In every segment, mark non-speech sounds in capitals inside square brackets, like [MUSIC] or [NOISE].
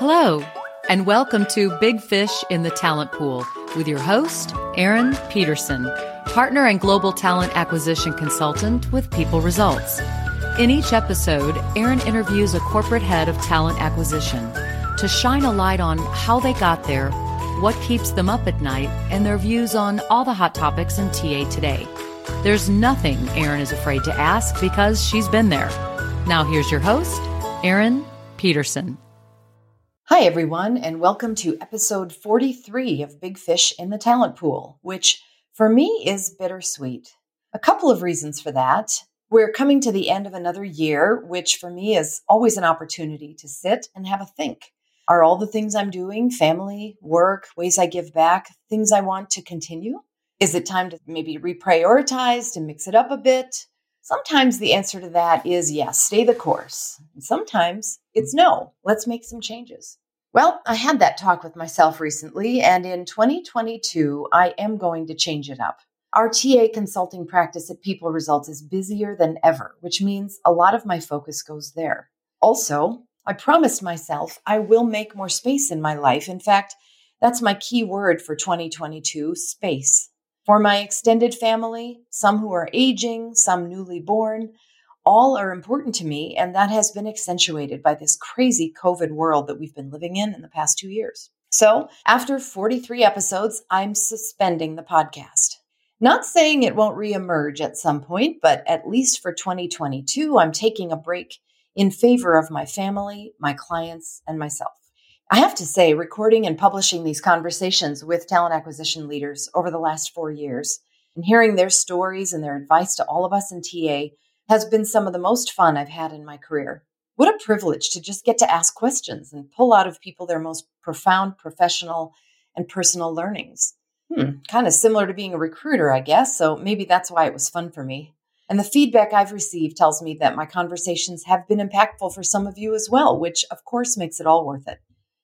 Hello, and welcome to Big Fish in the Talent Pool with your host, Erin Peterson, partner and global talent acquisition consultant with People Results. In each episode, Erin interviews a corporate head of talent acquisition to shine a light on how they got there, what keeps them up at night, and their views on all the hot topics in TA today. There's nothing Erin is afraid to ask because she's been there. Now, here's your host, Erin Peterson. Hi, everyone, and welcome to episode 43 of Big Fish in the Talent Pool, which for me is bittersweet. A couple of reasons for that. We're coming to the end of another year, which for me is always an opportunity to sit and have a think. Are all the things I'm doing, family, work, ways I give back, things I want to continue? Is it time to maybe reprioritize, to mix it up a bit? Sometimes the answer to that is yes, stay the course. And sometimes it's no, let's make some changes. Well, I had that talk with myself recently, and in 2022, I am going to change it up. Our TA consulting practice at People Results is busier than ever, which means a lot of my focus goes there. Also, I promised myself I will make more space in my life. In fact, that's my key word for 2022 space. For my extended family, some who are aging, some newly born, all are important to me, and that has been accentuated by this crazy COVID world that we've been living in in the past two years. So, after 43 episodes, I'm suspending the podcast. Not saying it won't reemerge at some point, but at least for 2022, I'm taking a break in favor of my family, my clients, and myself. I have to say, recording and publishing these conversations with talent acquisition leaders over the last four years and hearing their stories and their advice to all of us in TA has been some of the most fun I've had in my career. What a privilege to just get to ask questions and pull out of people their most profound professional and personal learnings. Hmm, kind of similar to being a recruiter, I guess. So maybe that's why it was fun for me. And the feedback I've received tells me that my conversations have been impactful for some of you as well, which of course makes it all worth it.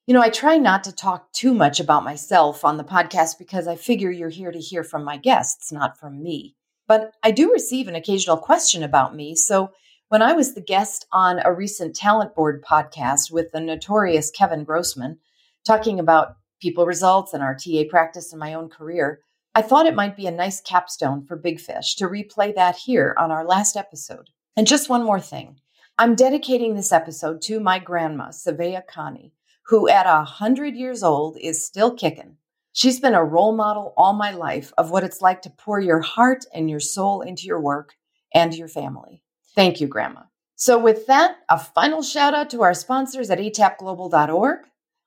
You know, I try not to talk too much about myself on the podcast because I figure you're here to hear from my guests, not from me. But I do receive an occasional question about me. So when I was the guest on a recent talent board podcast with the notorious Kevin Grossman, talking about people results and our TA practice in my own career, I thought it might be a nice capstone for Big Fish to replay that here on our last episode. And just one more thing I'm dedicating this episode to my grandma, Savea Khani, who at a 100 years old is still kicking. She's been a role model all my life of what it's like to pour your heart and your soul into your work and your family. Thank you, Grandma. So, with that, a final shout out to our sponsors at atapglobal.org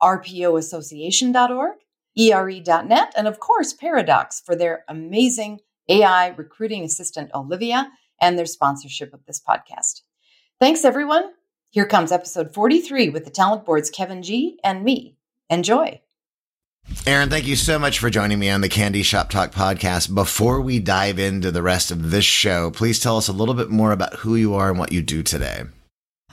rpoassociation.org, ere.net, and of course, Paradox for their amazing AI recruiting assistant, Olivia, and their sponsorship of this podcast. Thanks, everyone. Here comes episode 43 with the Talent Board's Kevin G and me. Enjoy. Erin, thank you so much for joining me on the CandE Shop Talk podcast. Before we dive into the rest of this show, please tell us a little bit more about who you are and what you do today.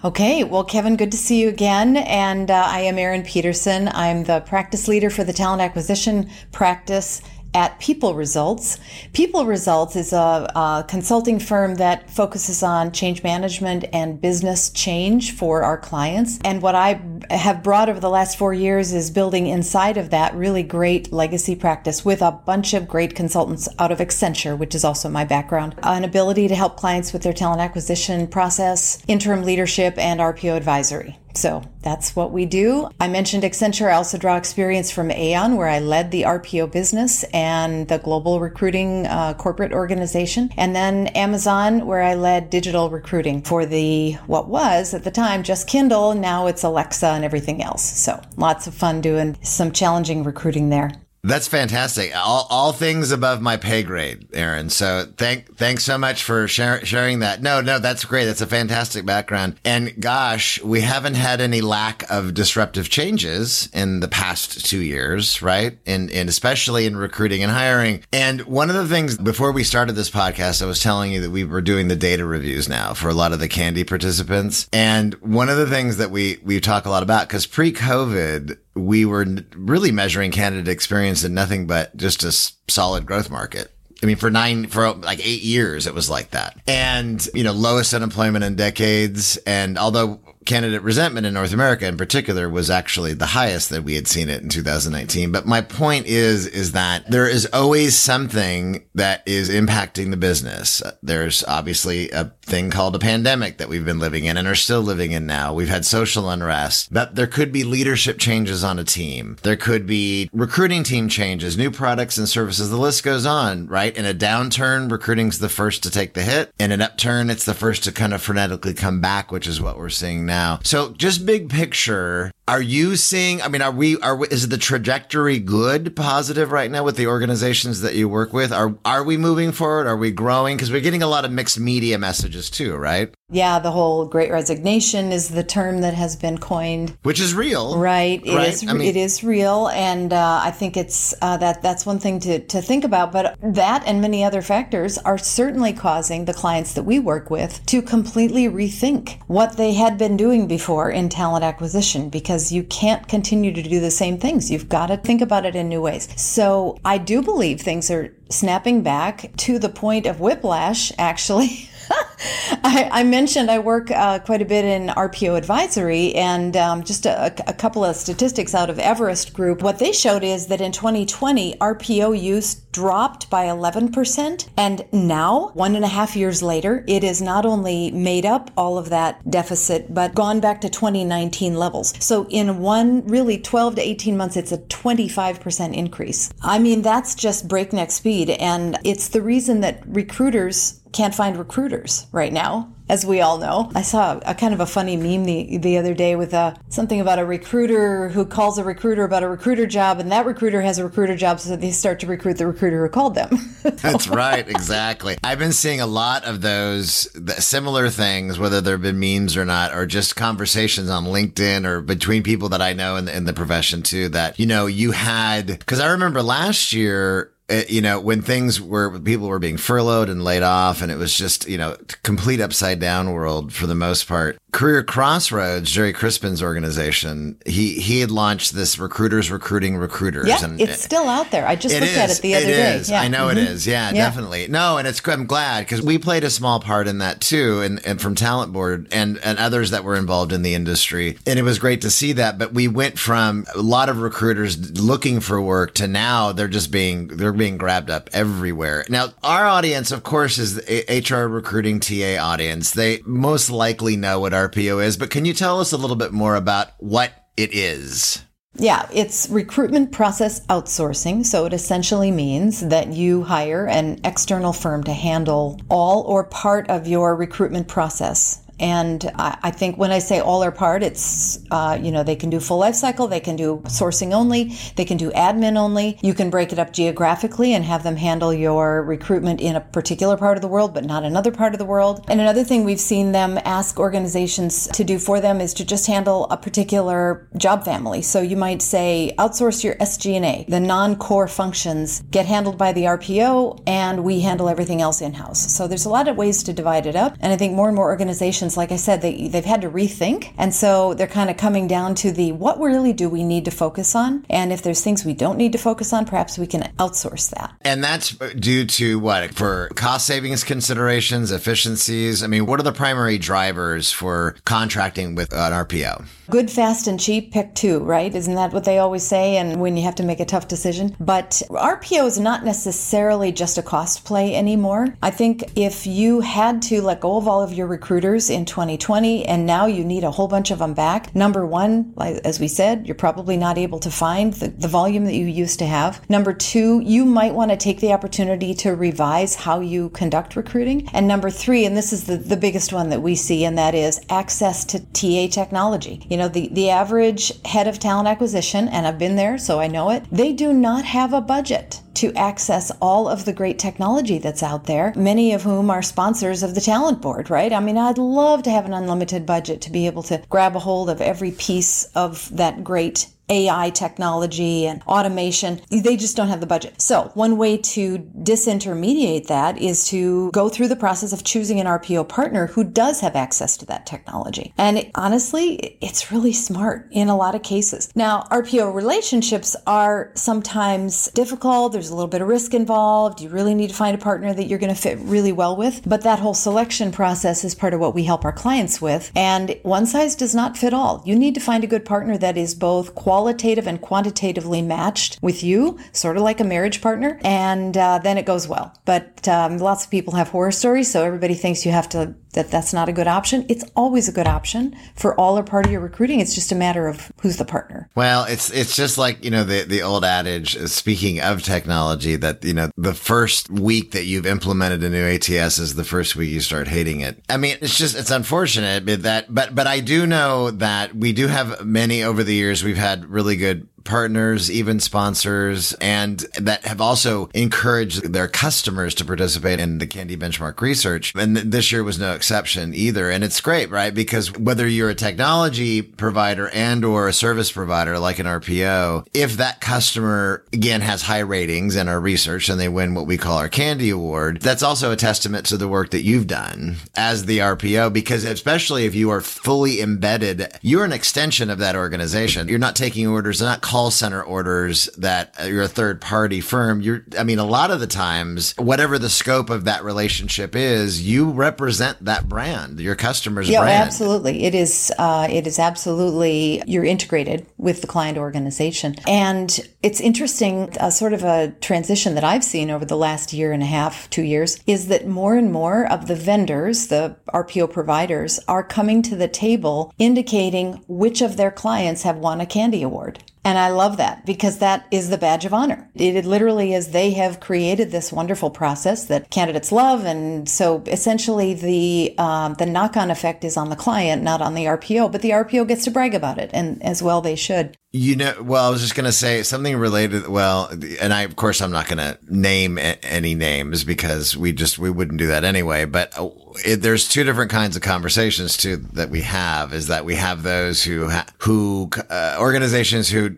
Okay, well, Kevin, good to see you again. And uh, I am Erin Peterson. I'm the practice leader for the talent acquisition practice at People Results. People Results is a, a, consulting firm that focuses on change management and business change for our clients. And what I have brought over the last four years is building inside of that really great legacy practice with a bunch of great consultants out of Accenture, which is also my background, an ability to help clients with their talent acquisition process, interim leadership, and RPO advisory. So that's what we do. I mentioned Accenture. I also draw experience from Aon, where I led the RPO business and the global recruiting uh, corporate organization. And then Amazon, where I led digital recruiting for the, what was at the time just Kindle. Now it's Alexa and everything else. So lots of fun doing some challenging recruiting there. That's fantastic. All, all things above my pay grade, Erin. So thank, thanks so much for share, sharing that. No, no, that's great. That's a fantastic background. And gosh, we haven't had any lack of disruptive changes in the past two years, right? And, and especially in recruiting and hiring. And one of the things before we started this podcast, I was telling you that we were doing the data reviews now for a lot of the CandE participants. And one of the things that we, we talk a lot about, because pre COVID, we were really measuring candidate experience in nothing but just a solid growth market. I mean, for nine, for like eight years, it was like that. And, you know, lowest unemployment in decades. And although candidate resentment in North America in particular was actually the highest that we had seen it in 2019. But my point is, is that there is always something that is impacting the business. Uh, there's obviously a thing called a pandemic that we've been living in and are still living in now. We've had social unrest, but there could be leadership changes on a team. There could be recruiting team changes, new products and services. The list goes on, right? In a downturn, recruiting's the first to take the hit. In an upturn, it's the first to kind of frenetically come back, which is what we're seeing now. So just big picture, are you seeing? I mean, are we? Are we, is the trajectory good, positive right now with the organizations that you work with? Are are we moving forward? Are we growing? Because we're getting a lot of mixed media messages too, right? Yeah, the whole Great Resignation is the term that has been coined, which is real, right? It right? is. I mean, it is real, and uh, I think it's uh, that that's one thing to to think about. But that and many other factors are certainly causing the clients that we work with to completely rethink what they had been doing before in talent acquisition because because you can't continue to do the same things. You've got to think about it in new ways. So I do believe things are snapping back to the point of whiplash, actually. [LAUGHS] [LAUGHS] I, I, mentioned I work uh, quite a bit in RPO advisory, and um, just a, a, couple of statistics out of Everest Group. What they showed is that in 2020, RPO use dropped by 11%, and now, one and a half years later, it is not only made up all of that deficit, but gone back to 2019 levels. So in one, really 12 to 18 months, it's a 25% increase. I mean, that's just breakneck speed, and it's the reason that recruiters can't find recruiters right now, as we all know. I saw a kind of a funny meme the, the other day with a, something about a recruiter who calls a recruiter about a recruiter job, and that recruiter has a recruiter job, so they start to recruit the recruiter who called them. [LAUGHS] That's right, exactly. I've been seeing a lot of those similar things, whether they've been memes or not, or just conversations on LinkedIn or between people that I know in the, in the profession too. That you know, you had because I remember last year it, uh, you know, when things were, people were being furloughed and laid off and it was just, you know, complete upside down world for the most part. Career Crossroads, Gerry Crispin's organization, he, he had launched this recruiters recruiting recruiters. Yeah, and it's still out there. I just looked is, at it the other it day. Is. Yeah. I know mm-hmm. it is. Yeah, yeah, definitely. No, and it's, I'm glad because we played a small part in that too. And, and from Talent Board and, and others that were involved in the industry. And it was great to see that. But we went from a lot of recruiters looking for work to now they're just being, they're being grabbed up everywhere. Now, our audience, of course, is HR recruiting TA audience. They most likely know what RPO is, but can you tell us a little bit more about what it is? Yeah, it's recruitment process outsourcing. So it essentially means that you hire an external firm to handle all or part of your recruitment process. And I, I think when I say all or part, it's, uh, you know, they can do full life cycle, they can do sourcing only, they can do admin only. You can break it up geographically and have them handle your recruitment in a particular part of the world, but not another part of the world. And another thing we've seen them ask organizations to do for them is to just handle a particular job family. So you might say outsource your SG&A. The non-core functions get handled by the RPO and we handle everything else in-house. So there's a lot of ways to divide it up. And I think more and more organizations organizations, like I said, they, they've had to rethink. And so they're kind of coming down to the what really do we need to focus on? And if there's things we don't need to focus on, perhaps we can outsource that. And that's uh, due to what? For cost savings considerations, efficiencies? I mean, what are the primary drivers for contracting with an RPO? Good, fast, and cheap, pick two, right? Isn't that what they always say? And when you have to make a tough decision. But RPO is not necessarily just a cost play anymore. I think if you had to let go of all of your recruiters in 2020 and now you need a whole bunch of them back, number one, as we said, you're probably not able to find the, the volume that you used to have. Number two, you might want to take the opportunity to revise how you conduct recruiting. And number three, and this is the, the biggest one that we see, and that is access to TA technology. You know, the, the average head of talent acquisition, and I've been there, so I know it, they do not have a budget to access all of the great technology that's out there, many of whom are sponsors of the talent board, right? I mean, I'd love to have an unlimited budget to be able to grab a hold of every piece of that great AI technology and automation. They just don't have the budget. So one way to disintermediate that is to go through the process of choosing an RPO partner who does have access to that technology. And it, honestly, it's really smart in a lot of cases. Now, RPO relationships are sometimes difficult. There's a little bit of risk involved. You really need to find a partner that you're going to fit really well with. But that whole selection process is part of what we help our clients with. And one size does not fit all. You need to find a good partner that is both qualitative and quantitatively matched with you, sort of like a marriage partner. And uh, then it goes well. But um, lots of people have horror stories, so everybody thinks you have to that that's not a good option. It's always a good option for all or part of your recruiting. It's just a matter of who's the partner. Well, it's it's just like you know the the old adage. Uh, speaking of technology, that you know the first week that you've implemented a new ATS is the first week you start hating it. I mean, it's just it's unfortunate that, but but I do know that we do have many over the years. We've had really good partners, even sponsors, and that have also encouraged their customers to participate in the CandE Benchmark research. And this year was no exception either. And it's great, right? Because whether you're a technology provider and or a service provider like an RPO, if that customer again has high ratings in our research and they win what we call our CandE Award, that's also a testament to the work that you've done as the RPO, because especially if you are fully embedded, you're an extension of that organization. You're not taking orders, not call center orders that you're a third party firm. You're, I mean, a lot of the times, whatever the scope of that relationship is, you represent that brand, your customer's brand. yeah, brand. absolutely. It is, uh, it is absolutely, you're integrated with the client organization. And it's interesting, uh, sort of a transition that I've seen over the last year and a half, two years, is that more and more of the vendors, the RPO providers, are coming to the table indicating which of their clients have won a CandE Award. And I love that because that is the badge of honor. It literally is they have created this wonderful process that candidates love. And so essentially the, um, the knock on effect is on the client, not on the RPO, but the RPO gets to brag about it. And as well, they should. You know, well, I was just going to say something related. Well, and I, of course, I'm not going to name a- any names because we just, we wouldn't do that anyway. But uh, it, there's two different kinds of conversations too that we have is that we have those who, ha- who, uh, organizations who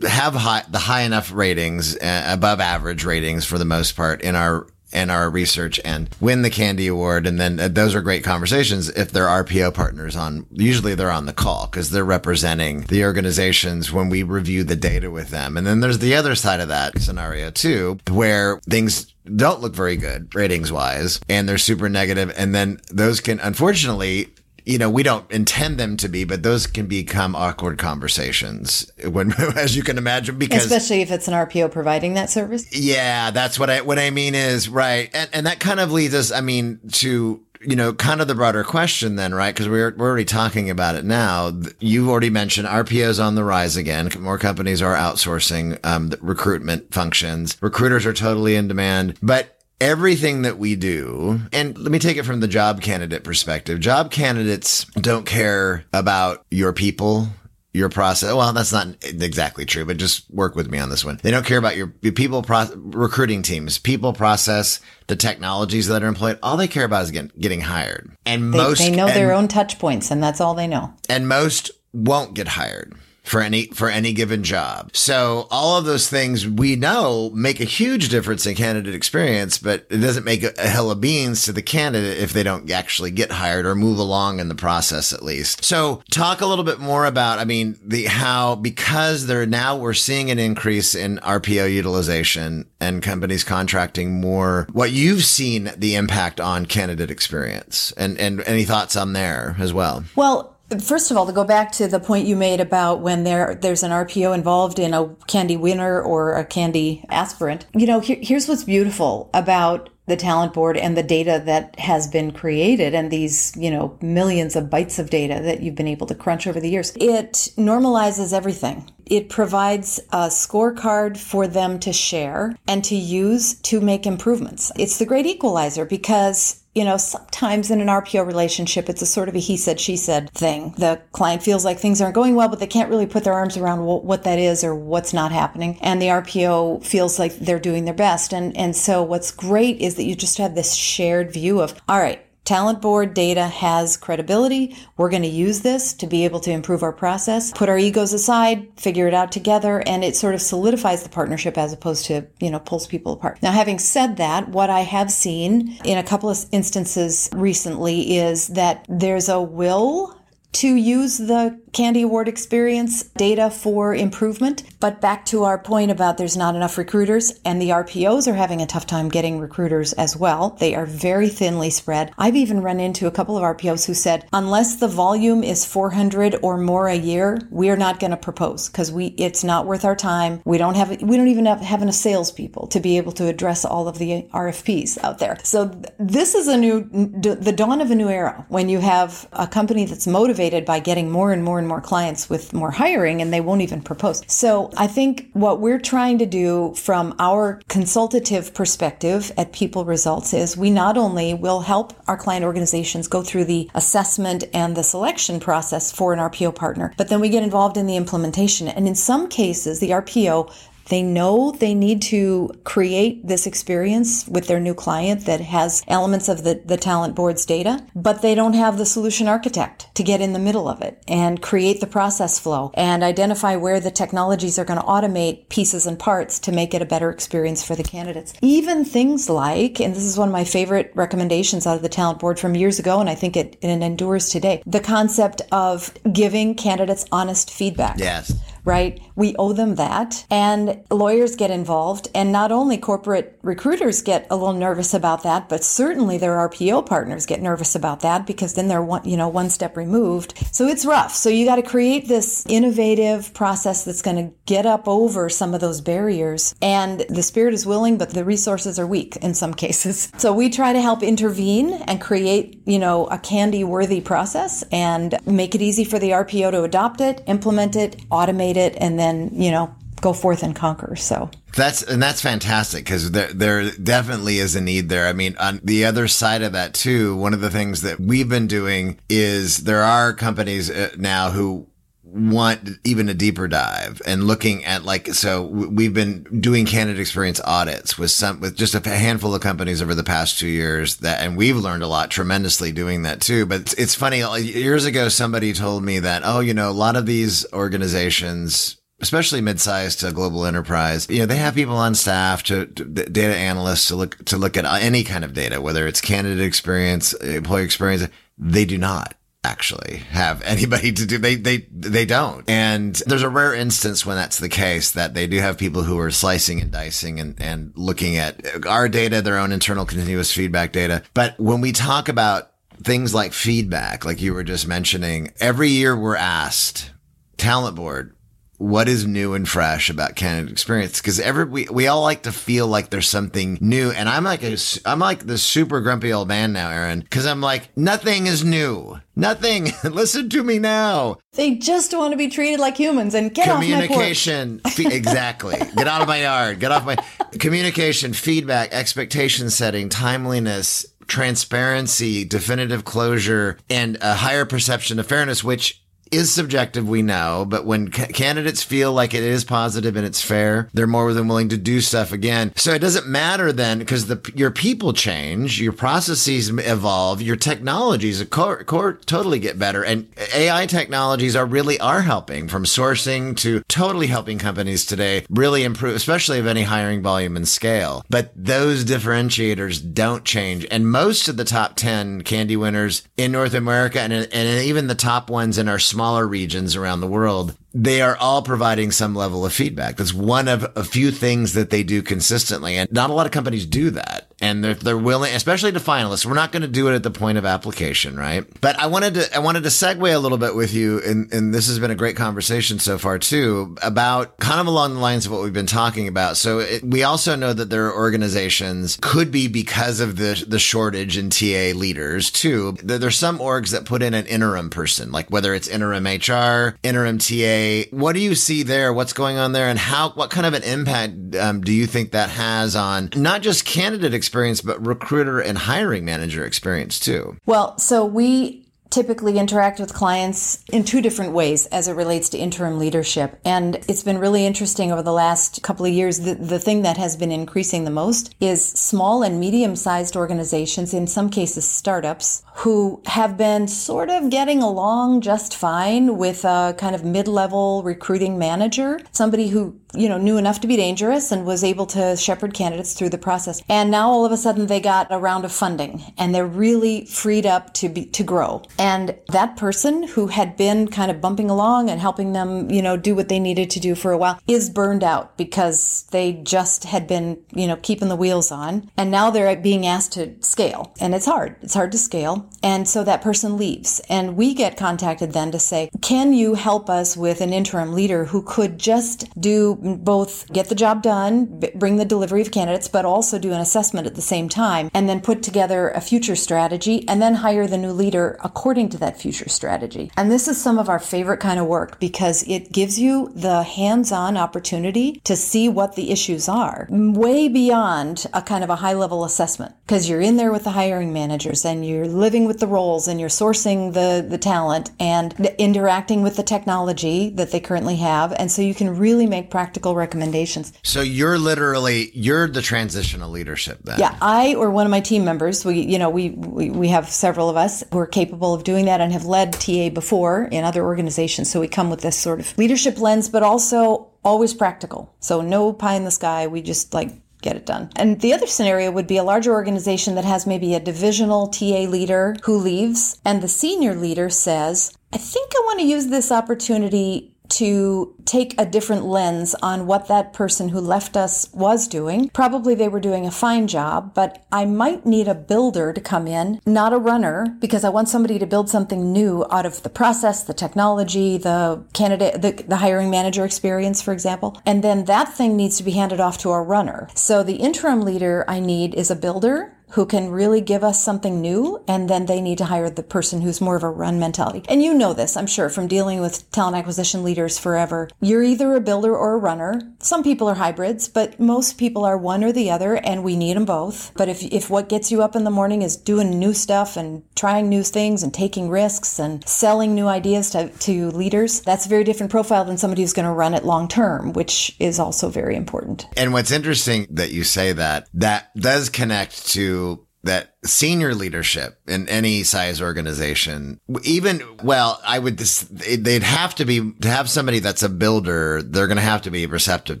have high, the high enough ratings, uh, above average ratings for the most part in our and our research and win the CandE award. And then uh, those are great conversations if they're RPO partners on, usually they're on the call because they're representing the organizations when we review the data with them. And then there's the other side of that scenario too, where things don't look very good ratings wise and they're super negative. And then those can unfortunately you know, we don't intend them to be, but those can become awkward conversations when, [LAUGHS] as you can imagine, because especially if it's an RPO providing that service. Yeah, that's what I what I mean is right, and and that kind of leads us, I mean, to you know, kind of the broader question then, right? Because we're, we're already talking about it now. You've already mentioned RPOs on the rise again. More companies are outsourcing um, recruitment functions. Recruiters are totally in demand, but everything that we do, and let me take it from the job candidate perspective. Job candidates don't care about your people your process. Well, that's not exactly true, but just work with me on this one. They don't care about your, your people pro- recruiting teams, people process, the technologies that are employed. All they care about is getting, getting hired. And They, most, they know and, their own touch points, and that's all they know. and most won't get hired for any for any given job. So all of those things we know make a huge difference in candidate experience, but it doesn't make a, hell of beans to the candidate if they don't actually get hired or move along in the process at least. So talk a little bit more about I mean the how because they're now we're seeing an increase in RPO utilization and companies contracting more what you've seen the impact on candidate experience and and any thoughts on there as well. Well, First of all, to go back to the point you made about when there there's an RPO involved in a CandE winner or a CandE aspirant, you know, here, here's what's beautiful about the talent board and the data that has been created and these, you know, millions of bytes of data that you've been able to crunch over the years. It normalizes everything. It provides a scorecard for them to share and to use to make improvements. It's the great equalizer because you know, sometimes in an RPO relationship, it's a sort of a he said, she said thing. The client feels like things aren't going well, but they can't really put their arms around what that is or what's not happening. And the RPO feels like they're doing their best. And, and so what's great is that you just have this shared view of, all right, talent board data has credibility. We're going to use this to be able to improve our process, put our egos aside, figure it out together, and it sort of solidifies the partnership as opposed to, you know, pulls people apart. Now, having said that, what I have seen in a couple of instances recently is that there's a will to use the CandE Award experience data for improvement. But back to our point about there's not enough recruiters, and the RPOs are having a tough time getting recruiters as well. They are very thinly spread. I've even run into a couple of RPOs who said, unless the volume is 400 or more a year, we are not going to propose because we it's not worth our time. We don't have we don't even have, have enough salespeople to be able to address all of the RFPs out there. So this is a new the dawn of a new era when you have a company that's motivated by getting more and more and more clients with more hiring and they won't even propose. So I think what we're trying to do from our consultative perspective at People Results is we not only will help our client organizations go through the assessment and the selection process for an RPO partner, but then we get involved in the implementation. And in some cases, the RPO they know they need to create this experience with their new client that has elements of the, the talent board's data, but they don't have the solution architect to get in the middle of it and create the process flow and identify where the technologies are going to automate pieces and parts to make it a better experience for the candidates. Even things like, and this is one of my favorite recommendations out of the talent board from years ago, and I think it, it endures today, the concept of giving candidates honest feedback. Yes right? We owe them that. And lawyers get involved. And not only corporate recruiters get a little nervous about that, but certainly their RPO partners get nervous about that because then they're one, you know, one step removed. So it's rough. So you got to create this innovative process that's going to get up over some of those barriers. And the spirit is willing, but the resources are weak in some cases. [LAUGHS] So we try to help intervene and create, you know, a CandE worthy process and make it easy for the RPO to adopt it, implement it, automate it and then, you know, go forth and conquer. So that's and that's fantastic because there there definitely is a need there. I mean, on the other side of that too, one of the things that we've been doing is there are companies uh, now who want even a deeper dive and looking at like so we've been doing candidate experience audits with some with just a handful of companies over the past two years that and we've learned a lot tremendously doing that too but it's, it's funny years ago somebody told me that oh you know a lot of these organizations especially mid-sized to global enterprise, you know, they have people on staff to, to, data analysts to look to look at any kind of data, whether it's candidate experience, employee experience. They do not actually have [LAUGHS] anybody to do they they they don't and there's a rare instance when that's the case that they do have people who are slicing and dicing and and looking at our data their own internal continuous feedback data but when we talk about things like feedback like you were just mentioning every year we're asked talent board what is new and fresh about candidate experience? Because every we, we all like to feel like there's something new and i'm like a i'm like the super grumpy old man now Erin because i'm like nothing is new. Nothing. [LAUGHS] Listen to me now. They just want to be treated like humans and get communication off my [LAUGHS] fe- exactly. Get out of my yard. Get off my communication feedback expectation setting timeliness transparency definitive closure and a higher perception of fairness which is subjective, we know, but when ca- candidates feel like it is positive and it's fair, they're more than willing to do stuff again. So it doesn't matter then because the your people change, your processes evolve, your technologies totally get better, and AI technologies are really are helping from sourcing to totally helping companies today really improve, especially of any hiring volume and scale. But those differentiators don't change, and most of the top ten CandE winners in North America and, and even the top ones in our smaller regions around the world they are all providing some level of feedback. That's one of a few things that they do consistently. And not a lot of companies do that. And they're, they're willing, especially to finalists. We're not going to do it at the point of application, right? But I wanted to, I wanted to segue a little bit with you. And, and this has been a great conversation so far too about kind of along the lines of what we've been talking about. So it, we also know that there are organizations could be because of the, the shortage in TA leaders too. There's some orgs that put in an interim person, like whether it's interim HR, interim TA, what do you see there? What's going on there, and how? What kind of an impact um, do you think that has on not just candidate experience, but recruiter and hiring manager experience too? Well, so we typically interact with clients in two different ways as it relates to interim leadership. And it's been really interesting over the last couple of years. The, the thing that has been increasing the most is small and medium sized organizations, in some cases startups, who have been sort of getting along just fine with a kind of mid level recruiting manager, somebody who you know, knew enough to be dangerous and was able to shepherd candidates through the process. And now all of a sudden they got a round of funding and they're really freed up to be, to grow. And that person who had been kind of bumping along and helping them, you know, do what they needed to do for a while is burned out because they just had been, you know, keeping the wheels on. And now they're being asked to scale. And it's hard. It's hard to scale. And so that person leaves. And we get contacted then to say, can you help us with an interim leader who could just do both get the job done, bring the delivery of candidates, but also do an assessment at the same time, and then put together a future strategy, and then hire the new leader according to that future strategy. And this is some of our favorite kind of work because it gives you the hands on opportunity to see what the issues are, way beyond a kind of a high level assessment, because you're in there with the hiring managers and you're living with the roles and you're sourcing the, the talent and interacting with the technology that they currently have. And so you can really make practical practical recommendations. So you're literally you're the transitional leadership then. Yeah, I or one of my team members. We you know we we, we have several of us who are capable of doing that and have led TA before in other organizations. So we come with this sort of leadership lens, but also always practical. So no pie in the sky. We just like get it done. And the other scenario would be a larger organization that has maybe a divisional TA leader who leaves, and the senior leader says, I think I want to use this opportunity to take a different lens on what that person who left us was doing. Probably they were doing a fine job, but I might need a builder to come in, not a runner, because I want somebody to build something new out of the process, the technology, the candidate, the, the hiring manager experience, for example. And then that thing needs to be handed off to a runner. So the interim leader I need is a builder who can really give us something new, and then they need to hire the person who's more of a run mentality. And you know this, I'm sure, from dealing with talent acquisition leaders forever. You're either a builder or a runner. Some people are hybrids, but most people are one or the other, and we need them both. But if, if what gets you up in the morning is doing new stuff and trying new things and taking risks and selling new ideas to, to leaders, that's a very different profile than somebody who's going to run it long term, which is also very important. And what's interesting that you say that, that does connect to that senior leadership in any size organization, even, well, I would, they'd have to be, to have somebody that's a builder, they're going to have to be receptive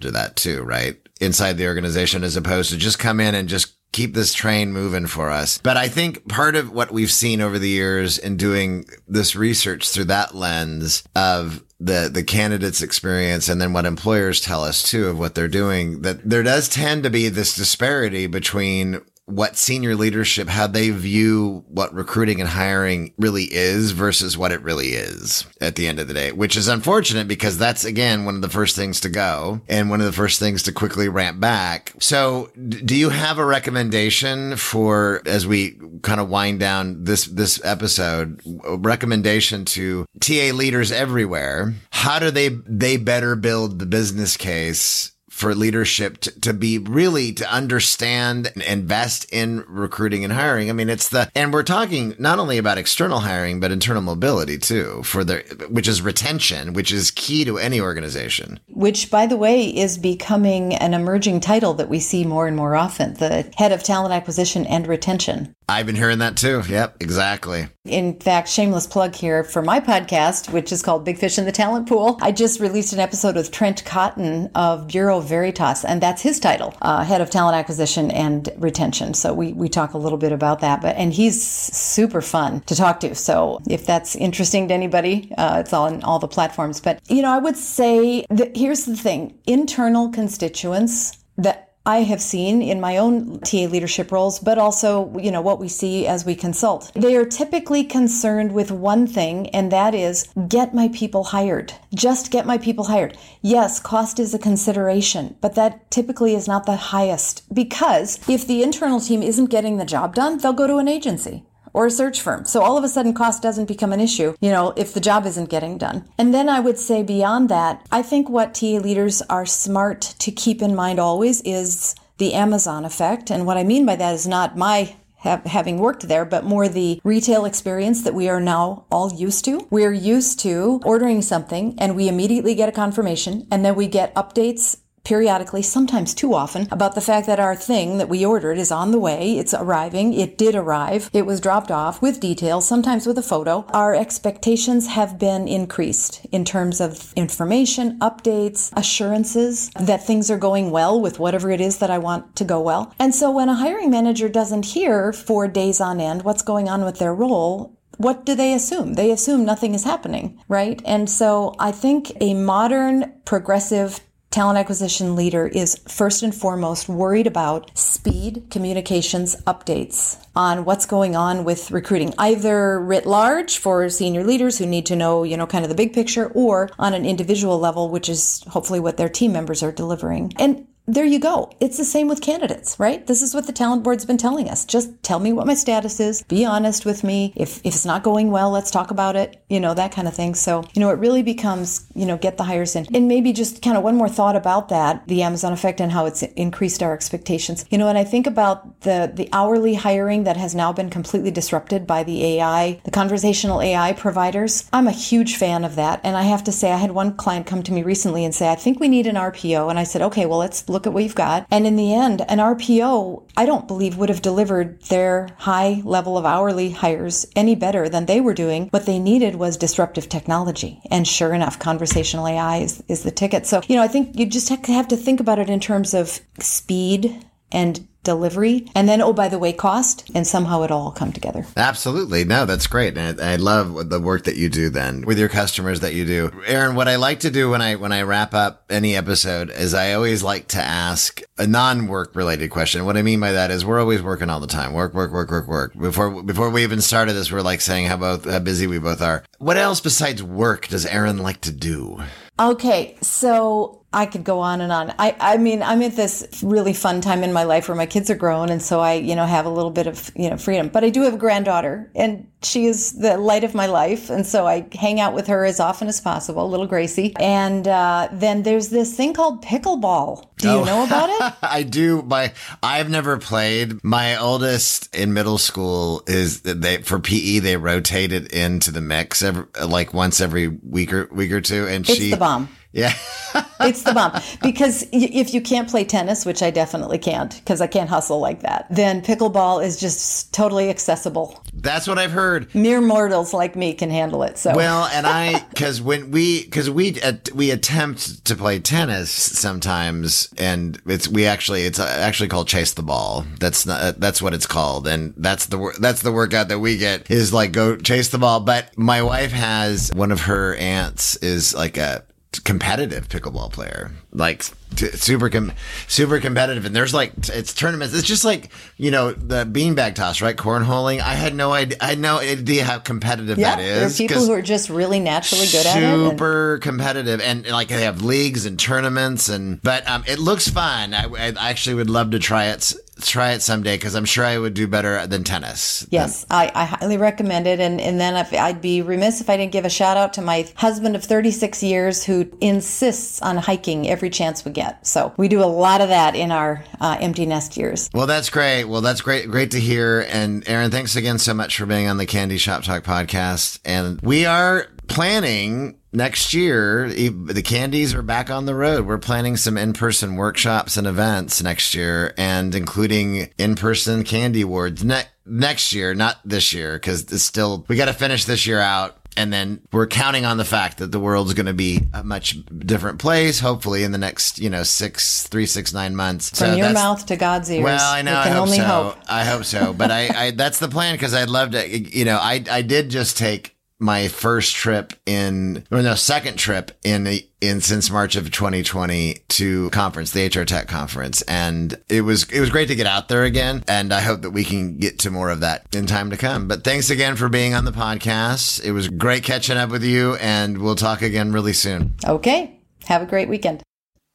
to that too, right? Inside the organization, as opposed to just come in and just keep this train moving for us. But I think part of what we've seen over the years in doing this research through that lens of the the candidates experience and then what employers tell us too of what they're doing that there does tend to be this disparity between what senior leadership, how they view what recruiting and hiring really is versus what it really is at the end of the day, which is unfortunate because that's again one of the first things to go and one of the first things to quickly ramp back. So do you have a recommendation for, as we kind of wind down this, this episode, recommendation to TA leaders everywhere? How do they, they better build the business case for leadership to, to, be really to understand and invest in recruiting and hiring. I mean, it's the, and we're talking not only about external hiring, but internal mobility too for the, which is retention, which is key to any organization. Which, by the way, is becoming an emerging title that we see more and more often the head of talent acquisition and retention. I've been hearing that too. Yep, exactly. In fact, shameless plug here for my podcast, which is called Big Fish in the Talent Pool. I just released an episode with Trent Cotton of Bureau Veritas, and that's his title, uh, Head of Talent Acquisition and Retention. So we, we talk a little bit about that, but and he's super fun to talk to. So if that's interesting to anybody, uh, it's on all the platforms. But you know, I would say that here's the thing: internal constituents that I have seen in my own TA leadership roles, but also, you know, what we see as we consult. They are typically concerned with one thing, and that is get my people hired. Just get my people hired. Yes, cost is a consideration, but that typically is not the highest because if the internal team isn't getting the job done, they'll go to an agency or a search firm. So all of a sudden cost doesn't become an issue, you know, if the job isn't getting done. And then I would say beyond that, I think what TA leaders are smart to keep in mind always is the Amazon effect. And what I mean by that is not my having worked there, but more the retail experience that we are now all used to. We're used to ordering something and we immediately get a confirmation and then we get updates periodically, sometimes too often, about the fact that our thing that we ordered is on the way. It's arriving. It did arrive. It was dropped off with details, sometimes with a photo. Our expectations have been increased in terms of information, updates, assurances that things are going well with whatever it is that I want to go well. And so when a hiring manager doesn't hear for days on end what's going on with their role, what do they assume? They assume nothing is happening, right? And so I think a modern, progressive, talent acquisition leader is first and foremost worried about speed, communications, updates on what's going on with recruiting, either writ large for senior leaders who need to know, you know, kind of the big picture, or on an individual level, which is hopefully what their team members are delivering. And there you go. It's the same with candidates, right? This is what the talent board's been telling us. Just tell me what my status is. Be honest with me. If, if it's not going well, let's talk about it, you know, that kind of thing. So, you know, it really becomes, you know, get the hires in. And maybe just kind of one more thought about that, the Amazon effect and how it's increased our expectations. You know, and I think about the, the hourly hiring that has now been completely disrupted by the AI, the conversational AI providers. I'm a huge fan of that. And I have to say, I had one client come to me recently and say, I think we need an RPO. And I said, okay, well, let's look at what you've got. And in the end, an RPO, I don't believe would have delivered their high level of hourly hires any better than they were doing. What they needed was disruptive technology. And sure enough, conversational AI is, is the ticket. So, you know, I think you just have to think about it in terms of speed and delivery. And then oh by the way cost. And somehow it all come together. Absolutely. No that's great. And I, I, love the work that you do then with your customers that you do. Erin what i like to do when i when i wrap up any episode is i always like to ask a non-work related question. What i mean by that is we're always working all the time. Work work work work work. Before before we even started this we're like saying how both how busy we both are. What else besides work does Erin like to do? Okay. So I could go on and on. I, I mean, I'm at this really fun time in my life where my kids are grown, and so I, you know, have a little bit of, you know, freedom. But I do have a granddaughter, and she is the light of my life, and so I hang out with her as often as possible, little Gracie. And uh, then there's this thing called pickleball. Do you oh. know about it? [LAUGHS] I do. My I've never played. My oldest in middle school is they for PE they rotated into the mix every, like once every week or week or two, and it's she the bomb. Yeah. [LAUGHS] it's the bomb. Because if you can't play tennis, which I definitely can't because I can't hustle like that, then pickleball is just totally accessible. That's what I've heard. Mere mortals like me can handle it. So Well, and I cuz when we cuz we uh, we attempt to play tennis sometimes and it's we actually it's actually called chase the ball. That's not that's what it's called and that's the that's the workout that we get is like go chase the ball, but my wife has one of her aunts is like a competitive pickleball player, like t- super, com- super competitive. And there's like, it's tournaments. It's just like, you know, the beanbag toss, right? Cornholing. I had no idea. I had no idea how competitive yeah, that is. There are people who are just really naturally good at it. Super competitive. And like they have leagues and tournaments and, but, um, it looks fun. I, I actually would love to try it try it someday because I'm sure I would do better than tennis. Yes, I, I, highly recommend it. And, and then I'd be remiss if I didn't give a shout out to my husband of 36 years who insists on hiking every chance we get. So we do a lot of that in our uh, empty nest years. Well, that's great. Well, that's great. Great to hear. And Erin, thanks again so much for being on the CandE Shop Talk podcast. And we are planning next year, the CandEs are back on the road. We're planning some in-person workshops and events next year and including in-person CandE awards ne- next year, not this year, because it's still, we got to finish this year out. And then we're counting on the fact that the world's going to be a much different place, hopefully in the next, you know, six, three, six, nine months. From so your mouth to God's ears. Well, I know. I hope so. Hope. I hope so. But I, I, that's the plan because I'd love to, you know, I, I did just take my first trip in, or no, second trip in, in since March of 2020 to conference, the HR Tech conference. And it was, it was great to get out there again. And I hope that we can get to more of that in time to come. But thanks again for being on the podcast. It was great catching up with you and we'll talk again really soon. Okay. Have a great weekend.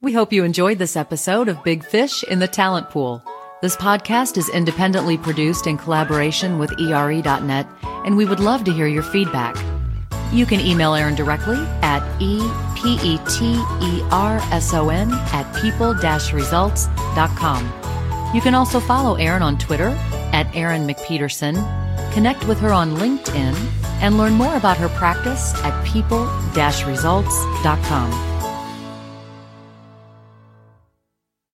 We hope you enjoyed this episode of Big Fish in the Talent Pool. This podcast is independently produced in collaboration with ERE.net, and we would love to hear your feedback. You can email Erin directly at E-P-E-T-E-R-S-O-N at people-results.com. You can also follow Erin on Twitter at Erin McPeterson, connect with her on LinkedIn, and learn more about her practice at people-results.com.